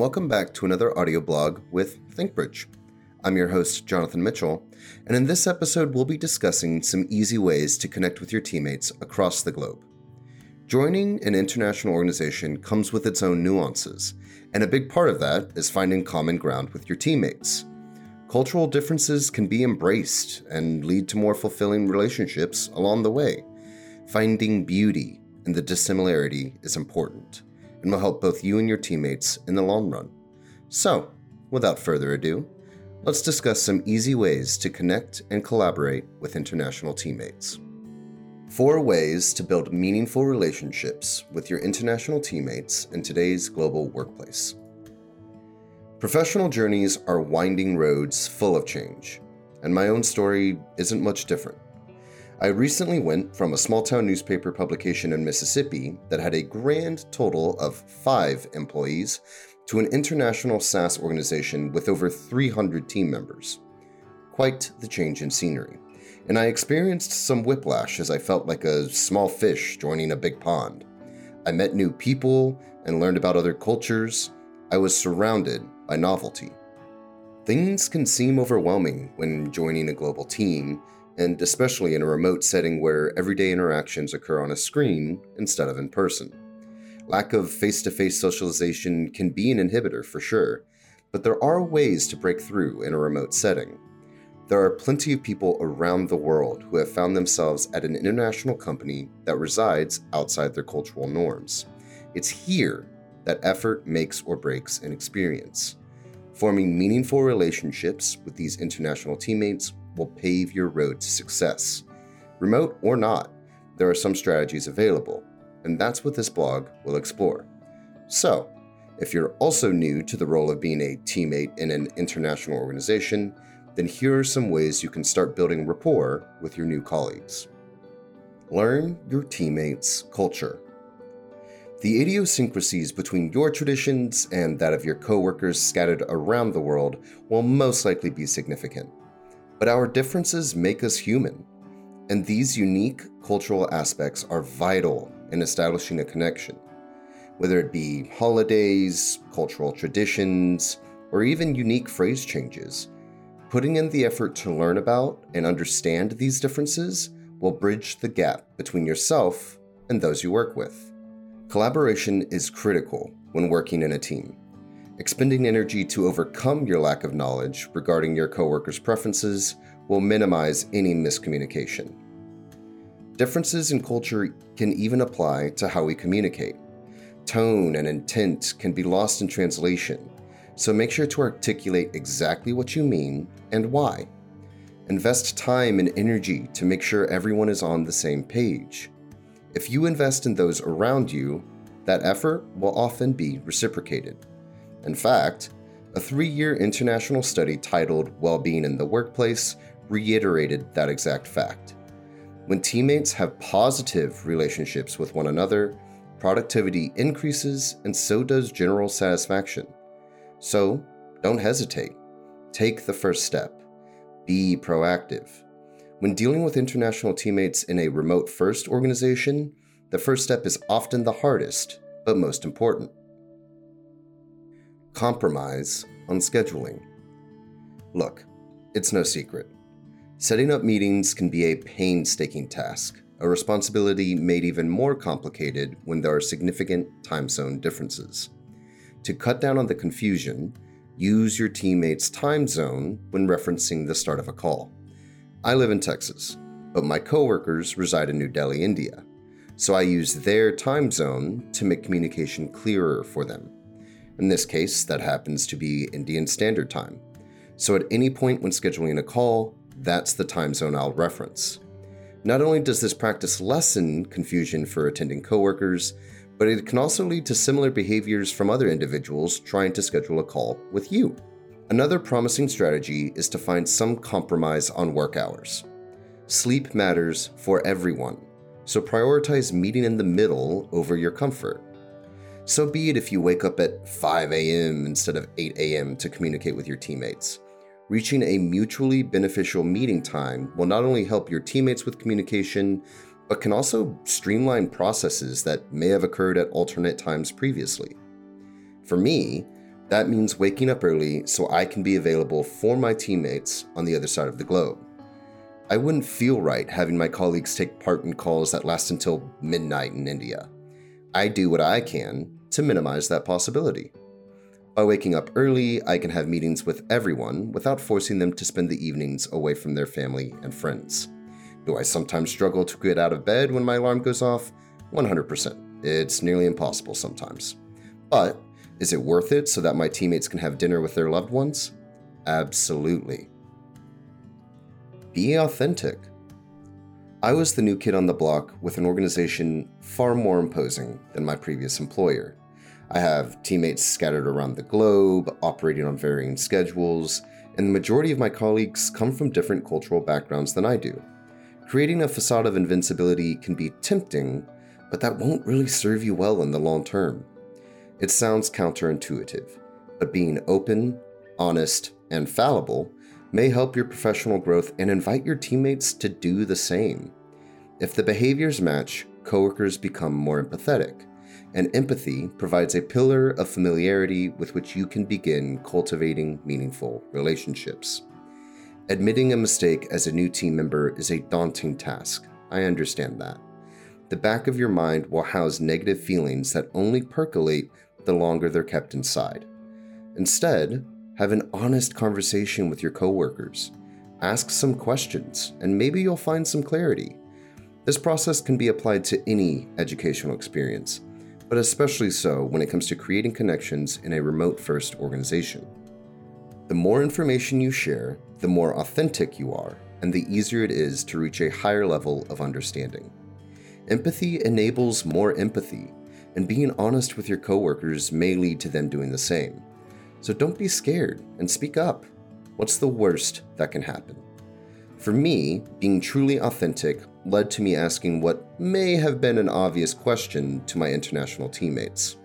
welcome back to another audio blog with ThinkBridge. I'm your host, Jonathan Mitchell, and in this episode, we'll be discussing some easy ways to connect with your teammates across the globe. Joining an international organization comes with its own nuances, and a big part of that is finding common ground with your teammates. Cultural differences can be embraced and lead to more fulfilling relationships along the way. Finding beauty in the dissimilarity is important and will help both you and your teammates in the long run. So, without further ado, let's discuss some easy ways to connect and collaborate with international teammates. Four ways to build meaningful relationships with your international teammates in today's global workplace. Professional journeys are winding roads full of change, and my own story isn't much different. I recently went from a small town newspaper publication in Mississippi that had a grand total of five employees to an international SaaS organization with over 300 team members. Quite the change in scenery, and I experienced some whiplash as I felt like a small fish joining a big pond. I met new people and learned about other cultures. I was surrounded by novelty. Things can seem overwhelming when joining a global team, and especially in a remote setting where everyday interactions occur on a screen instead of in person. Lack of face to face socialization can be an inhibitor for sure, but there are ways to break through in a remote setting. There are plenty of people around the world who have found themselves at an international company that resides outside their cultural norms. It's here that effort makes or breaks an experience. Forming meaningful relationships with these international teammates will pave your road to success. Remote or not, there are some strategies available, and that's what this blog will explore. So, if you're also new to the role of being a teammate in an international organization, then here are some ways you can start building rapport with your new colleagues. Learn your teammates' culture. The idiosyncrasies between your traditions and that of your coworkers scattered around the world will most likely be significant. But our differences make us human, and these unique cultural aspects are vital in establishing a connection. Whether it be holidays, cultural traditions, or even unique phrase changes, putting in the effort to learn about and understand these differences will bridge the gap between yourself and those you work with. Collaboration is critical when working in a team. Expending energy to overcome your lack of knowledge regarding your coworkers' preferences will minimize any miscommunication. Differences in culture can even apply to how we communicate. Tone and intent can be lost in translation, so make sure to articulate exactly what you mean and why. Invest time and energy to make sure everyone is on the same page. If you invest in those around you, that effort will often be reciprocated. In fact, a three year international study titled Well Being in the Workplace reiterated that exact fact. When teammates have positive relationships with one another, productivity increases and so does general satisfaction. So, don't hesitate. Take the first step. Be proactive. When dealing with international teammates in a remote first organization, the first step is often the hardest, but most important compromise on scheduling. Look, it's no secret. Setting up meetings can be a painstaking task, a responsibility made even more complicated when there are significant time zone differences. To cut down on the confusion, use your teammate's time zone when referencing the start of a call. I live in Texas, but my coworkers reside in New Delhi, India, so I use their time zone to make communication clearer for them. In this case, that happens to be Indian Standard Time. So at any point when scheduling a call, that's the time zone I'll reference. Not only does this practice lessen confusion for attending coworkers, but it can also lead to similar behaviors from other individuals trying to schedule a call with you. Another promising strategy is to find some compromise on work hours. Sleep matters for everyone, so prioritize meeting in the middle over your comfort. So be it if you wake up at 5 a.m. instead of 8 a.m. to communicate with your teammates. Reaching a mutually beneficial meeting time will not only help your teammates with communication, but can also streamline processes that may have occurred at alternate times previously. For me, That means waking up early so I can be available for my teammates on the other side of the globe. I wouldn't feel right having my colleagues take part in calls that last until midnight in India. I do what I can to minimize that possibility. By waking up early, I can have meetings with everyone without forcing them to spend the evenings away from their family and friends. Do I sometimes struggle to get out of bed when my alarm goes off? 100%. It's nearly impossible sometimes. But is it worth it so that my teammates can have dinner with their loved ones? Absolutely. Be authentic. I was the new kid on the block with an organization far more imposing than my previous employer. I have teammates scattered around the globe, operating on varying schedules, and the majority of my colleagues come from different cultural backgrounds than I do. Creating a facade of invincibility can be tempting, but that won't really serve you well in the long term. It sounds counterintuitive, but being open, honest, and fallible may help your professional growth and invite your teammates to do the same. If the behaviors match, coworkers become more empathetic, and empathy provides a pillar of familiarity with which you can begin cultivating meaningful relationships. Admitting a mistake as a new team member is a daunting task. I understand that. The back of your mind will house negative feelings that only percolate the longer they're kept inside. Instead, have an honest conversation with your coworkers. Ask some questions, and maybe you'll find some clarity. This process can be applied to any educational experience, but especially so when it comes to creating connections in a remote first organization. The more information you share, the more authentic you are, and the easier it is to reach a higher level of understanding. Empathy enables more empathy, and being honest with your coworkers may lead to them doing the same. So don't be scared and speak up. What's the worst that can happen? For me, being truly authentic led to me asking what may have been an obvious question to my international teammates.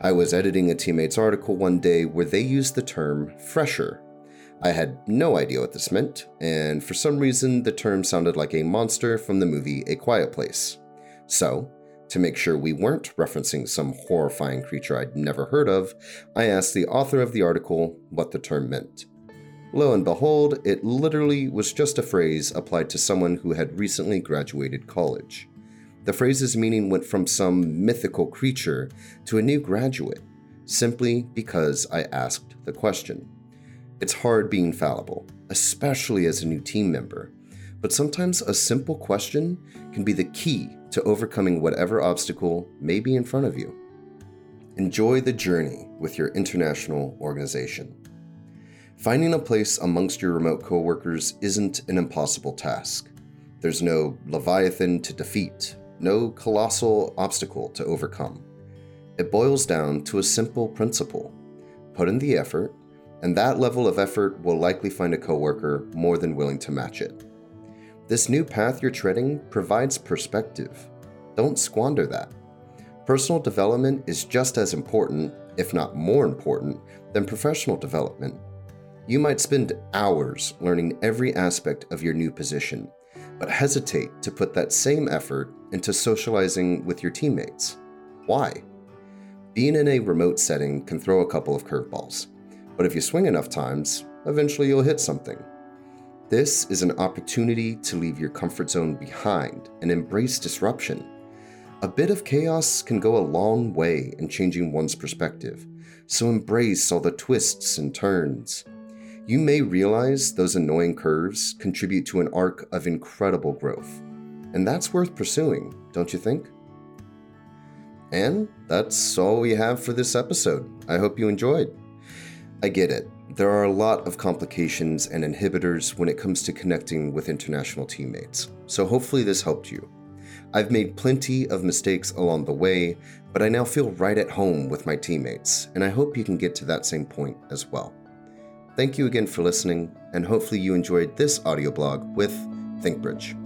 I was editing a teammate's article one day where they used the term fresher. I had no idea what this meant, and for some reason the term sounded like a monster from the movie A Quiet Place. So, to make sure we weren't referencing some horrifying creature I'd never heard of, I asked the author of the article what the term meant. Lo and behold, it literally was just a phrase applied to someone who had recently graduated college. The phrase's meaning went from some mythical creature to a new graduate, simply because I asked the question. It's hard being fallible, especially as a new team member, but sometimes a simple question can be the key to overcoming whatever obstacle may be in front of you. Enjoy the journey with your international organization. Finding a place amongst your remote coworkers isn't an impossible task. There's no Leviathan to defeat, no colossal obstacle to overcome. It boils down to a simple principle put in the effort, and that level of effort will likely find a coworker more than willing to match it. This new path you're treading provides perspective. Don't squander that. Personal development is just as important, if not more important, than professional development. You might spend hours learning every aspect of your new position, but hesitate to put that same effort into socializing with your teammates. Why? Being in a remote setting can throw a couple of curveballs, but if you swing enough times, eventually you'll hit something. This is an opportunity to leave your comfort zone behind and embrace disruption. A bit of chaos can go a long way in changing one's perspective, so embrace all the twists and turns. You may realize those annoying curves contribute to an arc of incredible growth, and that's worth pursuing, don't you think? And that's all we have for this episode. I hope you enjoyed. I get it. There are a lot of complications and inhibitors when it comes to connecting with international teammates, so hopefully this helped you. I've made plenty of mistakes along the way, but I now feel right at home with my teammates, and I hope you can get to that same point as well. Thank you again for listening, and hopefully you enjoyed this audio blog with ThinkBridge.